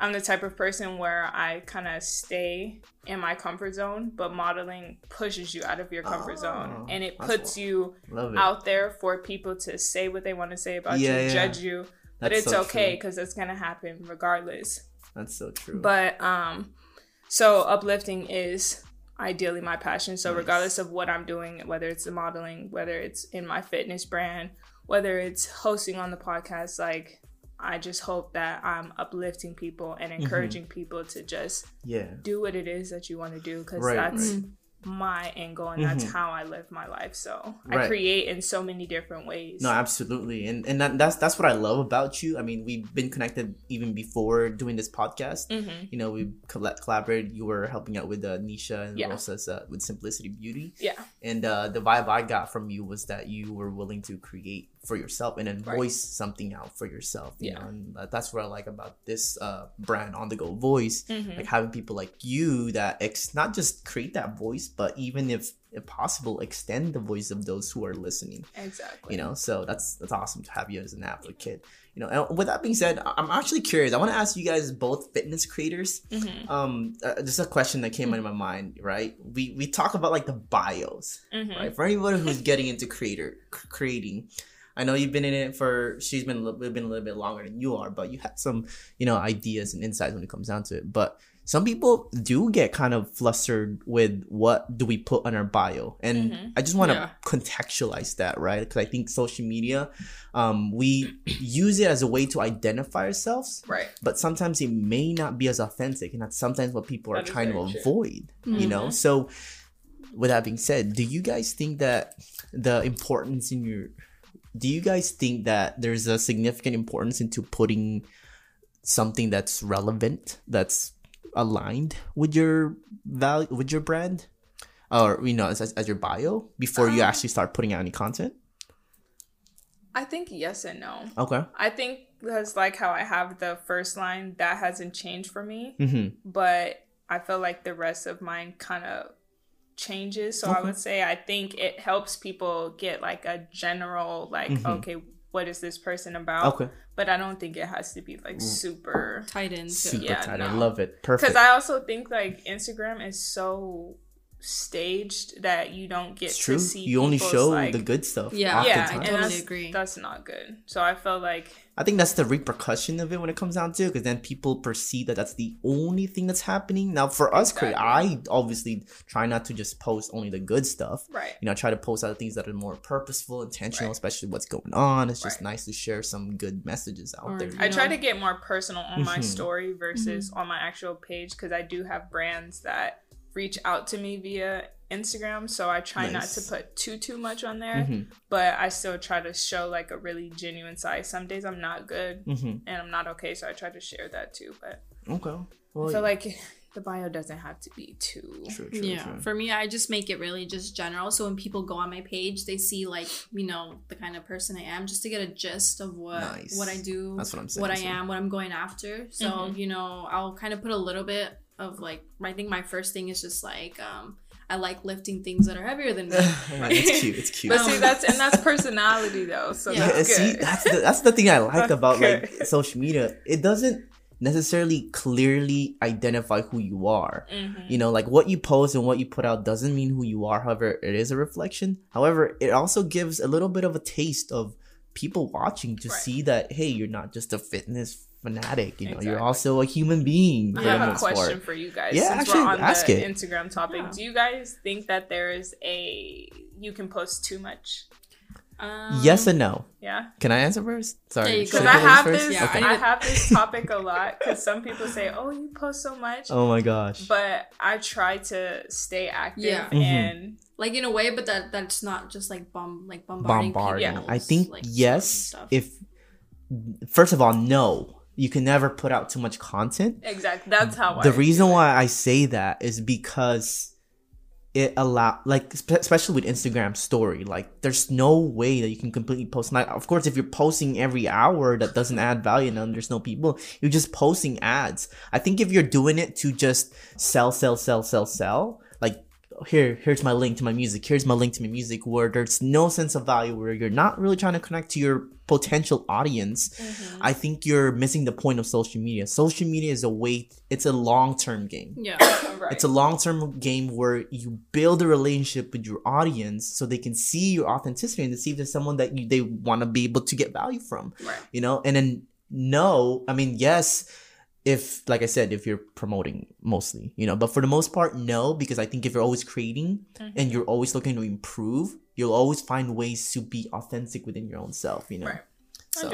Speaker 2: I'm the type of person where I kind of stay in my comfort zone, but modeling pushes you out of your comfort
Speaker 1: Oh,
Speaker 2: zone, and it puts
Speaker 1: what-
Speaker 2: you
Speaker 1: it.
Speaker 2: out there for people to say what they want to say about
Speaker 1: Yeah,
Speaker 2: you,
Speaker 1: yeah.
Speaker 2: judge you, but
Speaker 1: That's
Speaker 2: it's
Speaker 1: so
Speaker 2: okay because it's gonna happen regardless.
Speaker 1: That's so true.
Speaker 2: But um, so uplifting is ideally my passion. So
Speaker 1: Nice.
Speaker 2: regardless of what I'm doing, whether it's the modeling, whether it's in my fitness brand, whether it's hosting on the podcast, like I just hope that I'm uplifting people and
Speaker 1: Mm-hmm.
Speaker 2: encouraging people to just
Speaker 1: yeah.
Speaker 2: do what it is that you want to do because
Speaker 1: Right,
Speaker 2: that's
Speaker 1: right.
Speaker 2: my angle and that's
Speaker 1: Mhm.
Speaker 2: how I live my life. So
Speaker 1: Right.
Speaker 2: I create in so many different ways.
Speaker 1: No, absolutely, and and that, that's that's what I love about you. I mean, we've been connected even before doing this podcast.
Speaker 2: hmm
Speaker 1: You know, we colla- collaborated. You were helping out with uh, Nisha and
Speaker 2: Yeah.
Speaker 1: Rosa's uh, with Simplicity Beauty.
Speaker 2: Yeah.
Speaker 1: And uh, the vibe I got from you was that you were willing to create for yourself and then
Speaker 2: Right.
Speaker 1: voice something out for yourself. You
Speaker 2: Yeah.
Speaker 1: know, and that's what I like about this uh, brand on the go voice.
Speaker 2: Mhm.
Speaker 1: Like having people like you that ex- not just create that voice, but even if if possible, extend the voice of those who are listening
Speaker 2: Exactly.
Speaker 1: you know so that's that's awesome to have you as an advocate you know and with that being said i'm actually curious i want to ask you guys both fitness creators
Speaker 2: hmm
Speaker 1: um uh, just a question that came into my mind right we we talk about like the bios
Speaker 2: hmm
Speaker 1: right for anybody who's getting into creator c- creating i know you've been in it for she's been a little, been a little bit longer than you are but you had some you know ideas and insights when it comes down to it but some people do get kind of flustered with what do we put on our bio and
Speaker 2: Mhm.
Speaker 1: i just want to
Speaker 3: Yeah.
Speaker 1: contextualize that right because i think social media um, we use it as a way to identify ourselves
Speaker 2: Right.
Speaker 1: but sometimes it may not be as authentic and that's sometimes what people are trying to
Speaker 2: true.
Speaker 1: avoid you know
Speaker 2: Mhm.
Speaker 1: so with that being said do you guys think that the importance in your do you guys think that there's a significant importance into putting something that's relevant that's aligned with your value with your brand? Or you know as, as, your bio before you
Speaker 2: Um,
Speaker 1: actually start putting out any content?
Speaker 2: I think yes and no.
Speaker 1: okay.
Speaker 2: I think because like how I have the first line that hasn't changed for me,
Speaker 1: mm-hmm.
Speaker 2: But I feel like the rest of mine kind of changes. So I would say I think it helps people get like a general like
Speaker 1: Mhm.
Speaker 2: okay, what is this person about?
Speaker 1: okay
Speaker 2: But I don't think it has to be like super
Speaker 3: Tied into.
Speaker 1: super
Speaker 2: Yeah,
Speaker 1: tight i
Speaker 2: no.
Speaker 1: love it perfect
Speaker 2: because I also think like Instagram is so staged that you don't get
Speaker 1: it's true
Speaker 2: to see
Speaker 1: you only show
Speaker 2: like,
Speaker 1: the good stuff
Speaker 3: Yeah.
Speaker 2: yeah,
Speaker 1: oftentimes.
Speaker 2: and
Speaker 3: totally
Speaker 2: that's,
Speaker 3: agree.
Speaker 2: that's not good. So I felt like
Speaker 1: I think that's the repercussion of it when it comes down to it, because then people perceive that that's the only thing that's happening. Now, for us, crea- I obviously try not to just post only the good stuff.
Speaker 2: right.
Speaker 1: You know, I try to post other things that are more purposeful, intentional,
Speaker 2: Right.
Speaker 1: especially what's going on. It's just
Speaker 2: Right.
Speaker 1: nice to share some good messages out
Speaker 3: Or-
Speaker 1: there.
Speaker 2: I try to get more personal on my
Speaker 1: Mhm.
Speaker 2: story versus on my actual page because I do have brands that reach out to me via Instagram, so I try not to put too too much on there,
Speaker 1: Mhm,
Speaker 2: but I still try to show like a really genuine side. Some days I'm not good
Speaker 1: mhm.
Speaker 2: and I'm not okay, so I try to share that too. But
Speaker 1: Okay. Well,
Speaker 2: I feel like the bio doesn't have to be too.
Speaker 1: true, true,
Speaker 3: yeah
Speaker 1: true.
Speaker 3: for me i just make it really just general so when people go on my page they see like you know the kind of person i am just to get a gist of what
Speaker 1: Nice.
Speaker 3: what i do
Speaker 1: That's what I'm saying.
Speaker 3: what i
Speaker 1: so-
Speaker 3: am what i'm going after so
Speaker 2: Mhm.
Speaker 3: you know i'll kind of put a little bit of like i think my first thing is just like um i like lifting things that are heavier than me
Speaker 1: it's cute. It's cute.
Speaker 2: But see, that's and that's personality though, so
Speaker 3: Yeah,
Speaker 1: yeah,
Speaker 2: that's
Speaker 1: see,
Speaker 2: good.
Speaker 1: that's the, that's the thing I like about like social media. It doesn't necessarily clearly identify who you are.
Speaker 2: Mhm.
Speaker 1: You know, like what you post and what you put out doesn't mean who you are. However, it is a reflection. However, it also gives a little bit of a taste of people watching to
Speaker 2: Right.
Speaker 1: see that hey, you're not just a fitness fanatic. You know, you're also a human being.
Speaker 2: I have a question
Speaker 1: part.
Speaker 2: for you guys.
Speaker 1: Yeah,
Speaker 2: since
Speaker 1: actually,
Speaker 2: we're on
Speaker 1: ask
Speaker 2: the
Speaker 1: it.
Speaker 2: Instagram topic.
Speaker 3: Yeah.
Speaker 2: Do you guys think that there is a you can post too much?
Speaker 3: um,
Speaker 1: Yes and no.
Speaker 2: Yeah,
Speaker 1: Can I answer first? Sorry,
Speaker 3: Yeah, you
Speaker 2: because I
Speaker 1: go
Speaker 2: have
Speaker 1: first?
Speaker 2: this.
Speaker 3: Yeah,
Speaker 1: Okay.
Speaker 3: I
Speaker 2: I,
Speaker 3: need to-
Speaker 2: have this topic a lot because some people say, "Oh, you post so much,"
Speaker 1: Oh my gosh.
Speaker 2: but I try to stay active
Speaker 3: Yeah.
Speaker 1: Mhm.
Speaker 2: and
Speaker 3: like in a way but that that's not just like bomb like bombarding
Speaker 1: bombarding.
Speaker 3: people's,
Speaker 1: I think
Speaker 3: like,
Speaker 1: yes. If first of all, no, you can never put out too much content.
Speaker 2: exactly that's how I
Speaker 1: the
Speaker 2: I
Speaker 1: reason why I say that is because it allow like especially with Instagram story like there's no way that you can completely post like of course if you're posting every hour that doesn't add value and then there's no people you're just posting ads I think if you're doing it to just sell sell sell sell sell like here here's my link to my music here's my link to my music where there's no sense of value where you're not really trying to connect to your potential audience
Speaker 2: Mhm.
Speaker 1: I think you're missing the point of social media. Social media is a way it's a long-term game.
Speaker 3: yeah
Speaker 2: right.
Speaker 1: It's a long-term game where you build a relationship with your audience so they can see your authenticity and to see if there's someone that you, they want to be able to get value from,
Speaker 2: right.
Speaker 1: you know? And then no, I mean, yes, if like I said, if you're promoting mostly, you know, but for the most part, no, because I think if you're always creating
Speaker 2: Mhm.
Speaker 1: and you're always looking to improve, you'll always find ways to be authentic within your own self, you know?
Speaker 2: Right.
Speaker 1: So.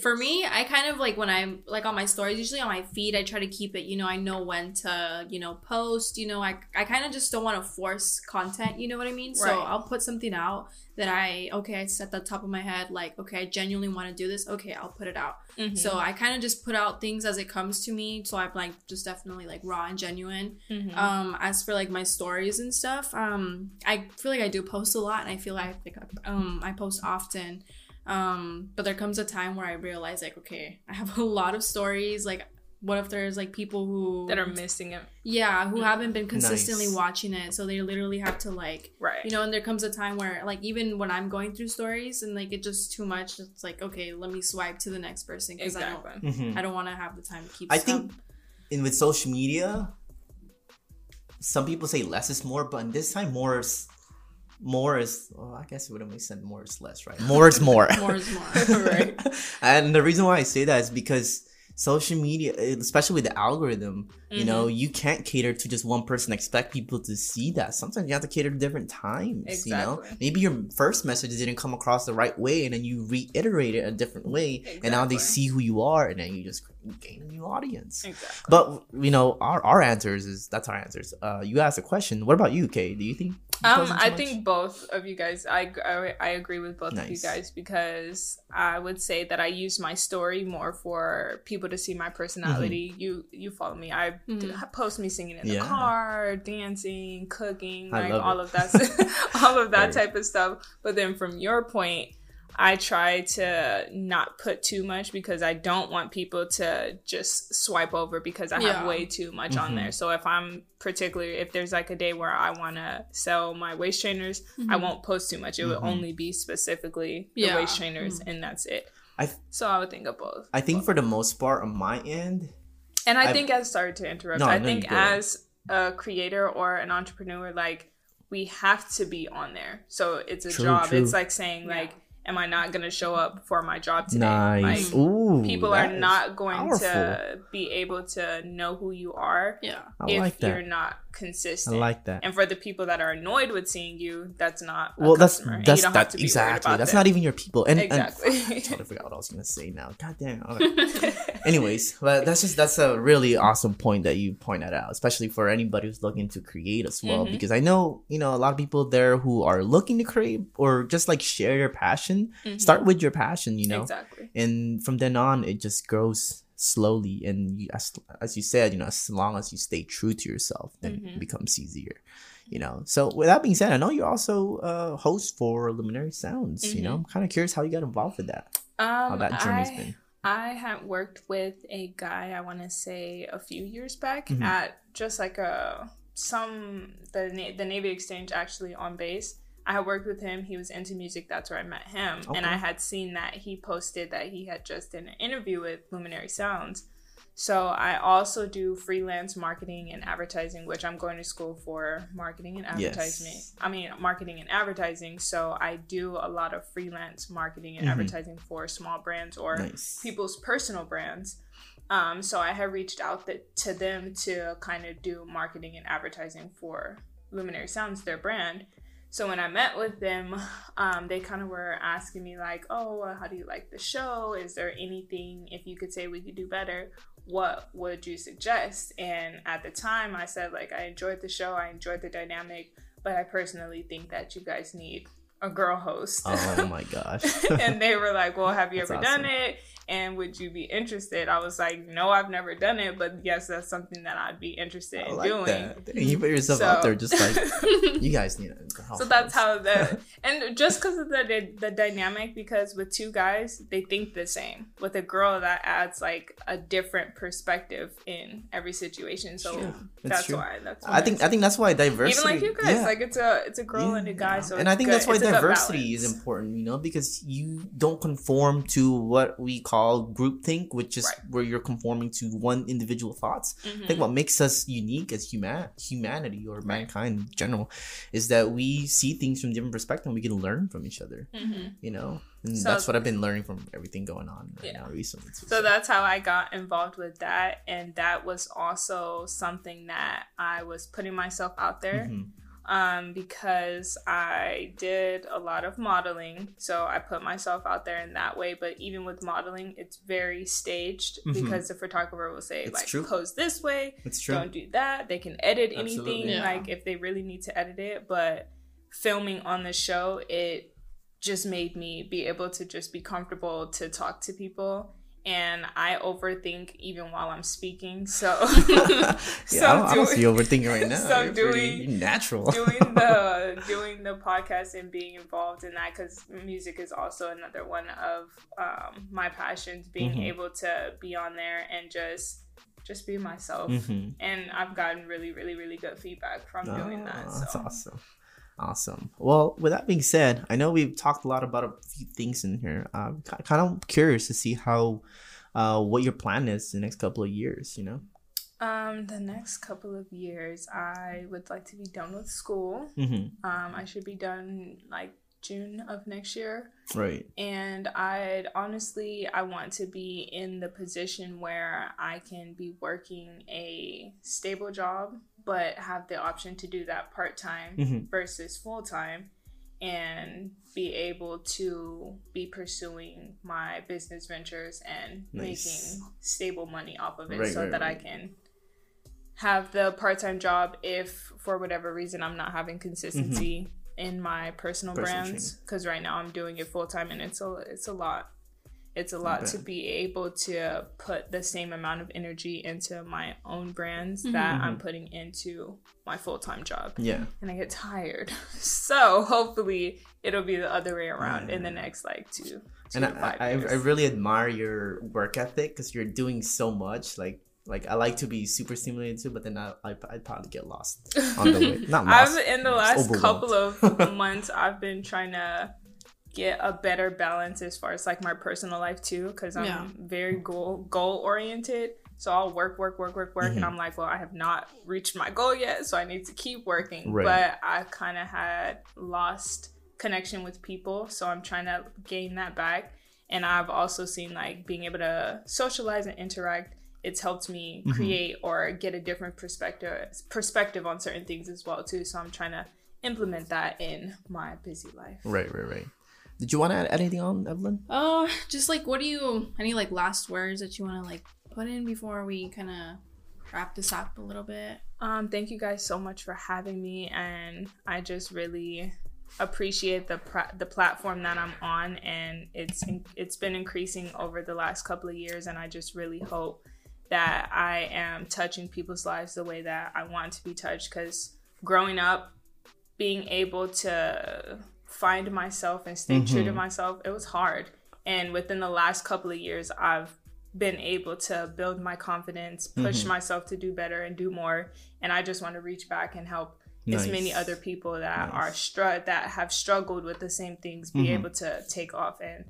Speaker 3: For me, I kind of like when I'm like on my stories, usually on my feed, I try to keep it, you know, I know when to, you know, post, you know, I, I kind of just don't want to force content, you know what I mean? So I'll put something out that I, okay, it's at the top of my head, like, okay, I genuinely want to do this. Okay, I'll put it out.
Speaker 2: Mhm.
Speaker 3: So I kind of just put out things as it comes to me. So I'm like just definitely like raw and genuine.
Speaker 2: Mhm.
Speaker 3: Um, as for like my stories and stuff, um, I feel like I do post a lot, and I feel like like um I post often. Um, but there comes a time where I realize like, okay, I have a lot of stories. Like, what if there's like people who
Speaker 2: that are missing it.
Speaker 3: yeah who haven't been consistently
Speaker 1: Nice.
Speaker 3: watching it, so they literally have to like
Speaker 2: Right.
Speaker 3: you know, and there comes a time where like even when I'm going through stories and like it's just too much, it's like okay, let me swipe to the next person because I don't
Speaker 2: exactly.
Speaker 1: Mhm.
Speaker 3: I don't want to have the time to keep.
Speaker 1: I
Speaker 3: stuff.
Speaker 1: think in with social media, some people say less is more, but in this time more is more is. Well, I guess it wouldn't make sense. More is less, right? More is more.
Speaker 3: more is more.
Speaker 2: Right.
Speaker 1: and the reason why I say that is because social media, especially with the algorithm, you
Speaker 2: Mm-hmm.
Speaker 1: know, you can't cater to just one person. Expect people to see that. Sometimes you have to cater to different times. You know,
Speaker 2: Exactly.
Speaker 1: maybe your first message didn't come across the right way, and then you reiterate it a different way, and now they see who you are, and then you just gain a new audience.
Speaker 2: Exactly.
Speaker 1: But you know, our our answers is that's our answers. Uh, you asked a question. What about you, Kay? Do you think? You
Speaker 2: Um,
Speaker 1: posting too
Speaker 2: I
Speaker 1: much?
Speaker 2: think both of you guys. I, I I agree with both of you guys because I would say that I use my story more for people to see my personality.
Speaker 1: Mm-hmm.
Speaker 2: You you follow me. I d-
Speaker 3: Mhm.
Speaker 2: post me singing in
Speaker 1: Yeah.
Speaker 2: the car, dancing, cooking,
Speaker 1: I
Speaker 2: like
Speaker 1: love
Speaker 2: all
Speaker 1: it.
Speaker 2: of that, all of that type of stuff. But then from your point. I try to not put too much because I don't want people to just swipe over because I have way too much on
Speaker 1: Mhm.
Speaker 2: there. So if I'm particularly if there's like a day where I want to sell my waist trainers, I
Speaker 3: Mhm.
Speaker 2: won't post too much. It would
Speaker 1: Mhm.
Speaker 2: only be specifically the
Speaker 3: Yeah.
Speaker 2: waist trainers, and that's it.
Speaker 1: I-
Speaker 2: so I would think of both.
Speaker 1: I think for the most part on my end,
Speaker 2: and I
Speaker 1: I've-
Speaker 2: think as sorry to interrupt.
Speaker 1: No,
Speaker 2: I
Speaker 1: no,
Speaker 2: think
Speaker 1: you go ahead.
Speaker 2: as a creator or an entrepreneur, like we have to be on there. So it's a
Speaker 1: True,
Speaker 2: job.
Speaker 1: true.
Speaker 2: It's like saying
Speaker 3: Yeah.
Speaker 2: like, am I not gonna show up for my job today?
Speaker 1: nice.
Speaker 2: Like,
Speaker 1: Ooh,
Speaker 2: people are not going
Speaker 1: powerful.
Speaker 2: to be able to know who you are
Speaker 3: Yeah.
Speaker 1: I
Speaker 2: if
Speaker 1: like
Speaker 2: you're
Speaker 1: that.
Speaker 2: Not
Speaker 1: I like that.
Speaker 2: And for the people that are annoyed with seeing you, that's not a
Speaker 1: Well, that's
Speaker 2: customer.
Speaker 1: that's
Speaker 2: you
Speaker 1: that's
Speaker 2: to be worried
Speaker 1: exactly. That's
Speaker 2: them.
Speaker 1: not even your people. And, and
Speaker 2: exactly.
Speaker 1: I totally forgot what I was gonna say now. God damn. Okay. Anyways, but that's just that's a really awesome point that you pointed out, especially for anybody who's looking to create as well.
Speaker 2: Mhm.
Speaker 1: Because I know you know a lot of people there who are looking to create or just like share your passion.
Speaker 2: Mhm.
Speaker 1: Start with your passion, you know,
Speaker 2: exactly.
Speaker 1: and from then on it just grows slowly. And you, as as you said, you know, as long as you stay true to yourself, then it
Speaker 2: Mhm.
Speaker 1: becomes easier. You know. So with that being said, I know you're also a host for Luminary Sounds. You know, I'm kind of curious how you got involved with that. How
Speaker 2: Um,
Speaker 1: that journey's
Speaker 2: I,
Speaker 1: been.
Speaker 2: I had worked with a guy I want to say a few years back
Speaker 1: Mhm.
Speaker 2: at just like a some the the Navy Exchange actually on base. I had worked with him. He was into music. That's where I met him. And I had seen that he posted that he had just done an interview with Luminary Sounds. So I also do freelance marketing and advertising, which I'm going to school for marketing and advertisement.
Speaker 1: Yes.
Speaker 2: I mean, marketing and advertising. So I do a lot of freelance marketing and
Speaker 1: Mhm.
Speaker 2: advertising for small brands or
Speaker 1: Nice.
Speaker 2: people's personal brands. Um, so I have reached out that, to them to kind of do marketing and advertising for Luminary Sounds, their brand. So when I met with them, um, they kind of were asking me like, "Oh, how do you like the show? Is there anything if you could say we could do better? What would you suggest?" And at the time, I said like, "I enjoyed the show. I enjoyed the dynamic, but I personally think that you guys need a girl host."
Speaker 1: Oh my gosh.
Speaker 2: and they were like, "Well, have you
Speaker 1: That's
Speaker 2: ever
Speaker 1: awesome.
Speaker 2: done it? And would you be interested?" I was like, "No, I've never done it, but yes, that's something that I'd be interested
Speaker 1: I
Speaker 2: in
Speaker 1: like
Speaker 2: doing."
Speaker 1: that. You put yourself
Speaker 2: So-
Speaker 1: out there just like you guys need a girl
Speaker 2: so that's how the and just because of the the dynamic, because with two guys, they think the same. With a girl, that adds like a different perspective in every situation. So that's why. That's
Speaker 1: I think I think that's why diversity.
Speaker 2: even like you guys,
Speaker 1: yeah.
Speaker 2: like it's a it's a girl
Speaker 1: Yeah.
Speaker 2: and a guy. So
Speaker 1: and I think
Speaker 2: good.
Speaker 1: that's why
Speaker 2: It's
Speaker 1: diversity is important, you know, because you don't conform to what we call groupthink, which is
Speaker 2: Right.
Speaker 1: where you're conforming to one individual thoughts. I
Speaker 2: Mhm.
Speaker 1: think what makes us unique as human humanity or mankind in general is that we see things from different perspectives and we can learn from each other,
Speaker 2: Mhm.
Speaker 1: you know? And
Speaker 2: So-
Speaker 1: that's what I've been learning from everything going on right
Speaker 2: Yeah.
Speaker 1: now recently. too,
Speaker 2: So that's how I got involved with that. And that was also something that I was putting myself out there
Speaker 1: Mhm.
Speaker 2: Um, because I did a lot of modeling. So I put myself out there in that way. But even with modeling, it's very staged
Speaker 1: Mhm.
Speaker 2: because the photographer will say,
Speaker 1: It's
Speaker 2: like,
Speaker 1: true.
Speaker 2: pose this way,
Speaker 1: It's true.
Speaker 2: don't do that. They can edit
Speaker 1: Absolutely.
Speaker 2: anything,
Speaker 3: Yeah.
Speaker 2: like if they really need to edit it. But filming on the show, it just made me be able to just be comfortable to talk to people. And I overthink even while I'm speaking. So,
Speaker 1: yeah,
Speaker 2: so
Speaker 1: I don't, I don't see overthinking right now.
Speaker 2: so
Speaker 1: you're,
Speaker 2: doing-
Speaker 1: natural.
Speaker 2: doing the doing the podcast and being involved in that because music is also another one of um, my passions being
Speaker 1: Mhm.
Speaker 2: able to be on there and just just be myself
Speaker 1: Mhm.
Speaker 2: and i've gotten really really really good feedback from doing that
Speaker 1: Ah,
Speaker 2: so
Speaker 1: That's awesome. Awesome. Well, with that being said, I know we've talked a lot about a few things in here. I'm kind of curious to see how, uh, what your plan is the next couple of years. You know.
Speaker 2: um the next couple of years i would like to be done with school
Speaker 1: Mm-hmm.
Speaker 2: um i should be done like June of next year.
Speaker 1: Right.
Speaker 2: And I'd honestly, I want to be in the position where I can be working a stable job, but have the option to do that part time
Speaker 1: Mhm.
Speaker 2: versus full time and be able to be pursuing my business ventures and
Speaker 1: Nice.
Speaker 2: making stable money off of it
Speaker 1: Right,
Speaker 2: so
Speaker 1: right,
Speaker 2: that I can have the part-time job if for whatever reason I'm not having consistency in my personal
Speaker 1: Personal
Speaker 2: brands because right now I'm doing it full-time and it's a it's a lot it's a lot to be able to put the same amount of energy into my own brands
Speaker 3: Mhm.
Speaker 2: that I'm putting into my full-time job
Speaker 1: Yeah.
Speaker 2: and I get tired. So hopefully it'll be the other way around in the next like two, two
Speaker 1: and
Speaker 2: five
Speaker 1: I, I,
Speaker 2: years.
Speaker 1: I really admire your work ethic because you're doing so much. Like, like I like to be super stimulated too, but then I, I I'd probably get lost on the way. Not lost.
Speaker 2: I've in the last couple of months I've been trying to get a better balance as far as like my personal life too because I'm
Speaker 3: Yeah.
Speaker 2: very goal goal oriented. So I'll work, work, work, work, work,
Speaker 1: Mhm.
Speaker 2: and I'm like, well, I have not reached my goal yet, so I need to keep working.
Speaker 1: Right.
Speaker 2: But I kind of had lost connection with people, so I'm trying to gain that back. And I've also seen like being able to socialize and interact. It's helped me
Speaker 1: Mhm.
Speaker 2: create or get a different perspective perspective on certain things as well too. So I'm trying to implement that in my busy life.
Speaker 1: Right, right, right. Did you want to add anything on, Evelyn?
Speaker 3: Oh, just like what do you any like last words that you want to like put in before we kind of wrap this up a little bit?
Speaker 2: Um, thank you guys so much for having me, and I just really appreciate the pra- the platform that I'm on, and it's it's been increasing over the last couple of years, and I just really hope that I am touching people's lives the way that I want to be touched. Because growing up, being able to find myself and stay true to
Speaker 1: Mhm.
Speaker 2: myself, it was hard, and within the last couple of years, I've been able to build my confidence, push
Speaker 1: Mhm.
Speaker 2: myself to do better and do more. And I just want to reach back and help as many other people that
Speaker 1: Nice.
Speaker 2: are str- that have struggled with the same things be
Speaker 1: Mhm.
Speaker 2: able to take off and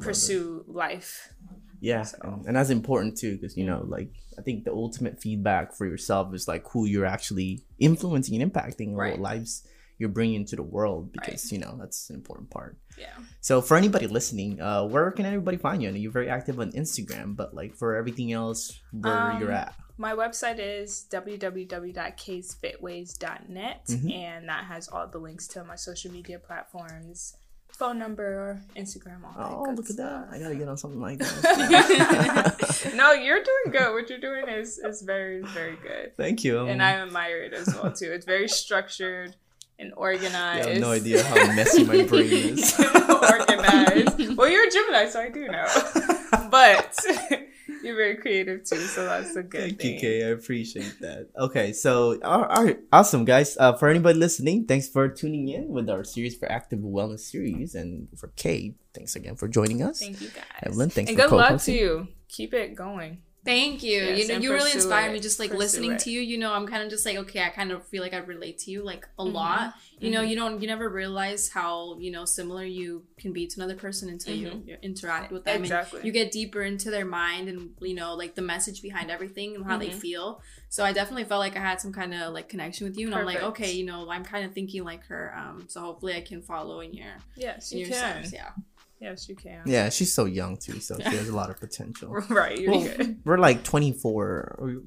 Speaker 2: pursue life.
Speaker 1: Yeah,
Speaker 2: So-
Speaker 1: and, and that's important too, because you know, like I think the ultimate feedback for yourself is like who you're actually influencing and impacting,
Speaker 2: Right.
Speaker 1: lives you're bringing to the world, because you know that's an important part.
Speaker 2: Yeah.
Speaker 1: So for anybody listening, uh, where can everybody find you? I know you're very active on Instagram, but like for everything else, where you're
Speaker 2: Um,
Speaker 1: at.
Speaker 2: My website is www.kaysfitways.net
Speaker 1: Mhm.
Speaker 2: and that has all the links to my social media platforms, phone number, Instagram, all
Speaker 1: Oh, look at that! I gotta get on something like that.
Speaker 2: no, you're doing good. What you're doing is is very very good,
Speaker 1: Thank you.
Speaker 2: and I admire it as well too. It's very structured and organized.
Speaker 1: I have no idea how messy my brain is.
Speaker 2: organized. Well, you're a Gemini, so I do know, but you're very creative too. So that's a good
Speaker 1: Thank
Speaker 2: thing.
Speaker 1: you, Kay. I appreciate that. Okay, so all all right, awesome, guys. Uh, for anybody listening, thanks for tuning in with our series for active wellness series, and for Kay, thanks again for joining us.
Speaker 2: Thank you guys.
Speaker 1: Evelyn, thanks
Speaker 2: and
Speaker 1: for
Speaker 2: good luck to you. Keep it going.
Speaker 3: Thank you.
Speaker 2: Yes,
Speaker 3: you know, you really inspire
Speaker 2: it.
Speaker 3: me. Just like
Speaker 2: Pursue
Speaker 3: listening
Speaker 2: it.
Speaker 3: to you, you know, I'm kind of just like, okay, I kind of feel like I relate to you like a
Speaker 2: Mhm.
Speaker 3: lot. You know,
Speaker 2: Mhm.
Speaker 3: you don't, you never realize how you know similar you can be to another person until you,
Speaker 2: Mhm.
Speaker 3: you interact with them.
Speaker 2: Exactly.
Speaker 3: And you get deeper into their mind and you know, like the message behind everything and how they
Speaker 2: Mhm.
Speaker 3: feel. So I definitely felt like I had some kind of like connection with you, and I'm like, okay, you know, I'm kind of thinking like her. Um, so hopefully I can follow in your
Speaker 2: Yes,
Speaker 3: in
Speaker 2: you
Speaker 3: your
Speaker 2: can.
Speaker 3: steps. Yeah.
Speaker 2: Yes, you can.
Speaker 1: Yeah, she's so young too, so she has a lot of potential.
Speaker 2: Right, you're
Speaker 1: Well,
Speaker 2: good.
Speaker 1: we're like 24.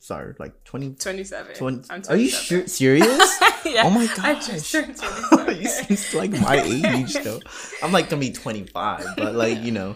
Speaker 1: Sorry, like 20.
Speaker 2: 27.
Speaker 1: 20
Speaker 2: I'm
Speaker 1: are you
Speaker 2: 27.
Speaker 1: sure, serious?
Speaker 2: yeah.
Speaker 1: Oh my
Speaker 2: I
Speaker 1: gosh.
Speaker 2: just turned
Speaker 1: you
Speaker 2: 27.
Speaker 1: seem like my age though. I'm like gonna be 25, but like you know,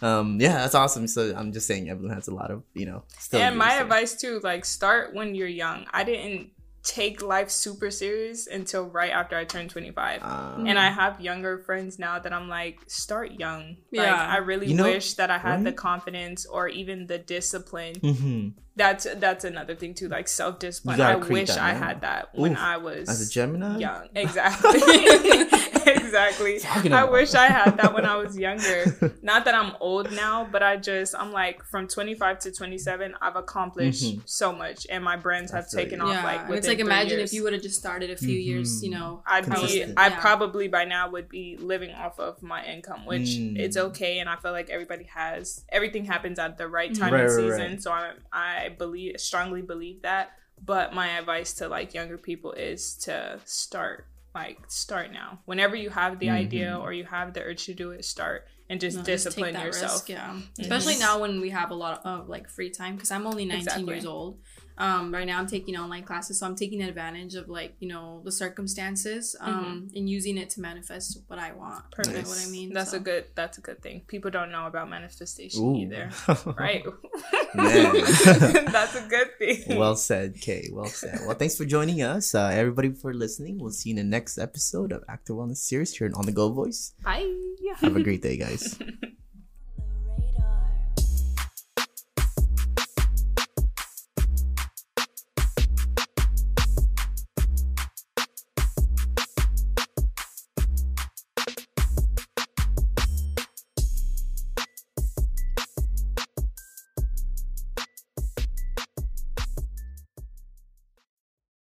Speaker 1: um, yeah, that's awesome. So I'm just saying, Evelyn has a lot of you know. Still
Speaker 2: and my
Speaker 1: years there.
Speaker 2: advice too, like start when you're young. I didn't take life super serious until right after I turned 25.
Speaker 1: Um,
Speaker 2: and I have younger friends now that I'm like, start young. Like
Speaker 3: Yeah.
Speaker 2: I really
Speaker 1: You know-
Speaker 2: wish that I had the confidence or even the discipline.
Speaker 1: mhm.
Speaker 2: That's that's another thing too, like self discipline. I wish
Speaker 1: that
Speaker 2: I
Speaker 1: now.
Speaker 2: had that when
Speaker 1: Oof.
Speaker 2: I was
Speaker 1: as a Gemini,
Speaker 2: young. Exactly. exactly. I wish I had that when I was younger. Not that I'm old now, but I just I'm like from 25 to 27, I've accomplished
Speaker 1: Mhm.
Speaker 2: so much, and my brands have taken
Speaker 1: you.
Speaker 2: off
Speaker 3: yeah,
Speaker 2: like
Speaker 3: it's like imagine
Speaker 2: years.
Speaker 3: if you would have just started a few years, you know.
Speaker 2: I'd be, I
Speaker 3: Yeah.
Speaker 2: probably by now would be living off of my income, which
Speaker 1: Mm.
Speaker 2: it's okay, and I feel like everybody has everything happens at the right time
Speaker 1: Right,
Speaker 2: and
Speaker 1: right,
Speaker 2: season.
Speaker 1: right.
Speaker 2: So I I believe strongly believe that. But my advice to like younger people is to start like start now. Whenever you have the mm-hmm. idea or you have the urge to do it, start and just
Speaker 3: No, just take
Speaker 2: discipline
Speaker 3: that
Speaker 2: yourself.
Speaker 3: risk, yeah. Mm-hmm. Especially now when we have a lot of like free time because I'm only 19
Speaker 2: Exactly.
Speaker 3: years old. Um, right now I'm taking online classes, so I'm taking advantage of like you know the circumstances um, and using it to manifest what I want. You know
Speaker 2: Perfect.
Speaker 3: what I mean?
Speaker 2: That's
Speaker 3: So-
Speaker 2: a good. That's a good thing. People don't know about manifestation
Speaker 1: Ooh.
Speaker 2: either, right? That's a good thing.
Speaker 1: well said, Kay. Well said. Well, thanks for joining us, uh, everybody, for listening. We'll see you in the next episode of Active Wellness Series here on On the Go Voice.
Speaker 2: bye.
Speaker 1: Have a great day, guys.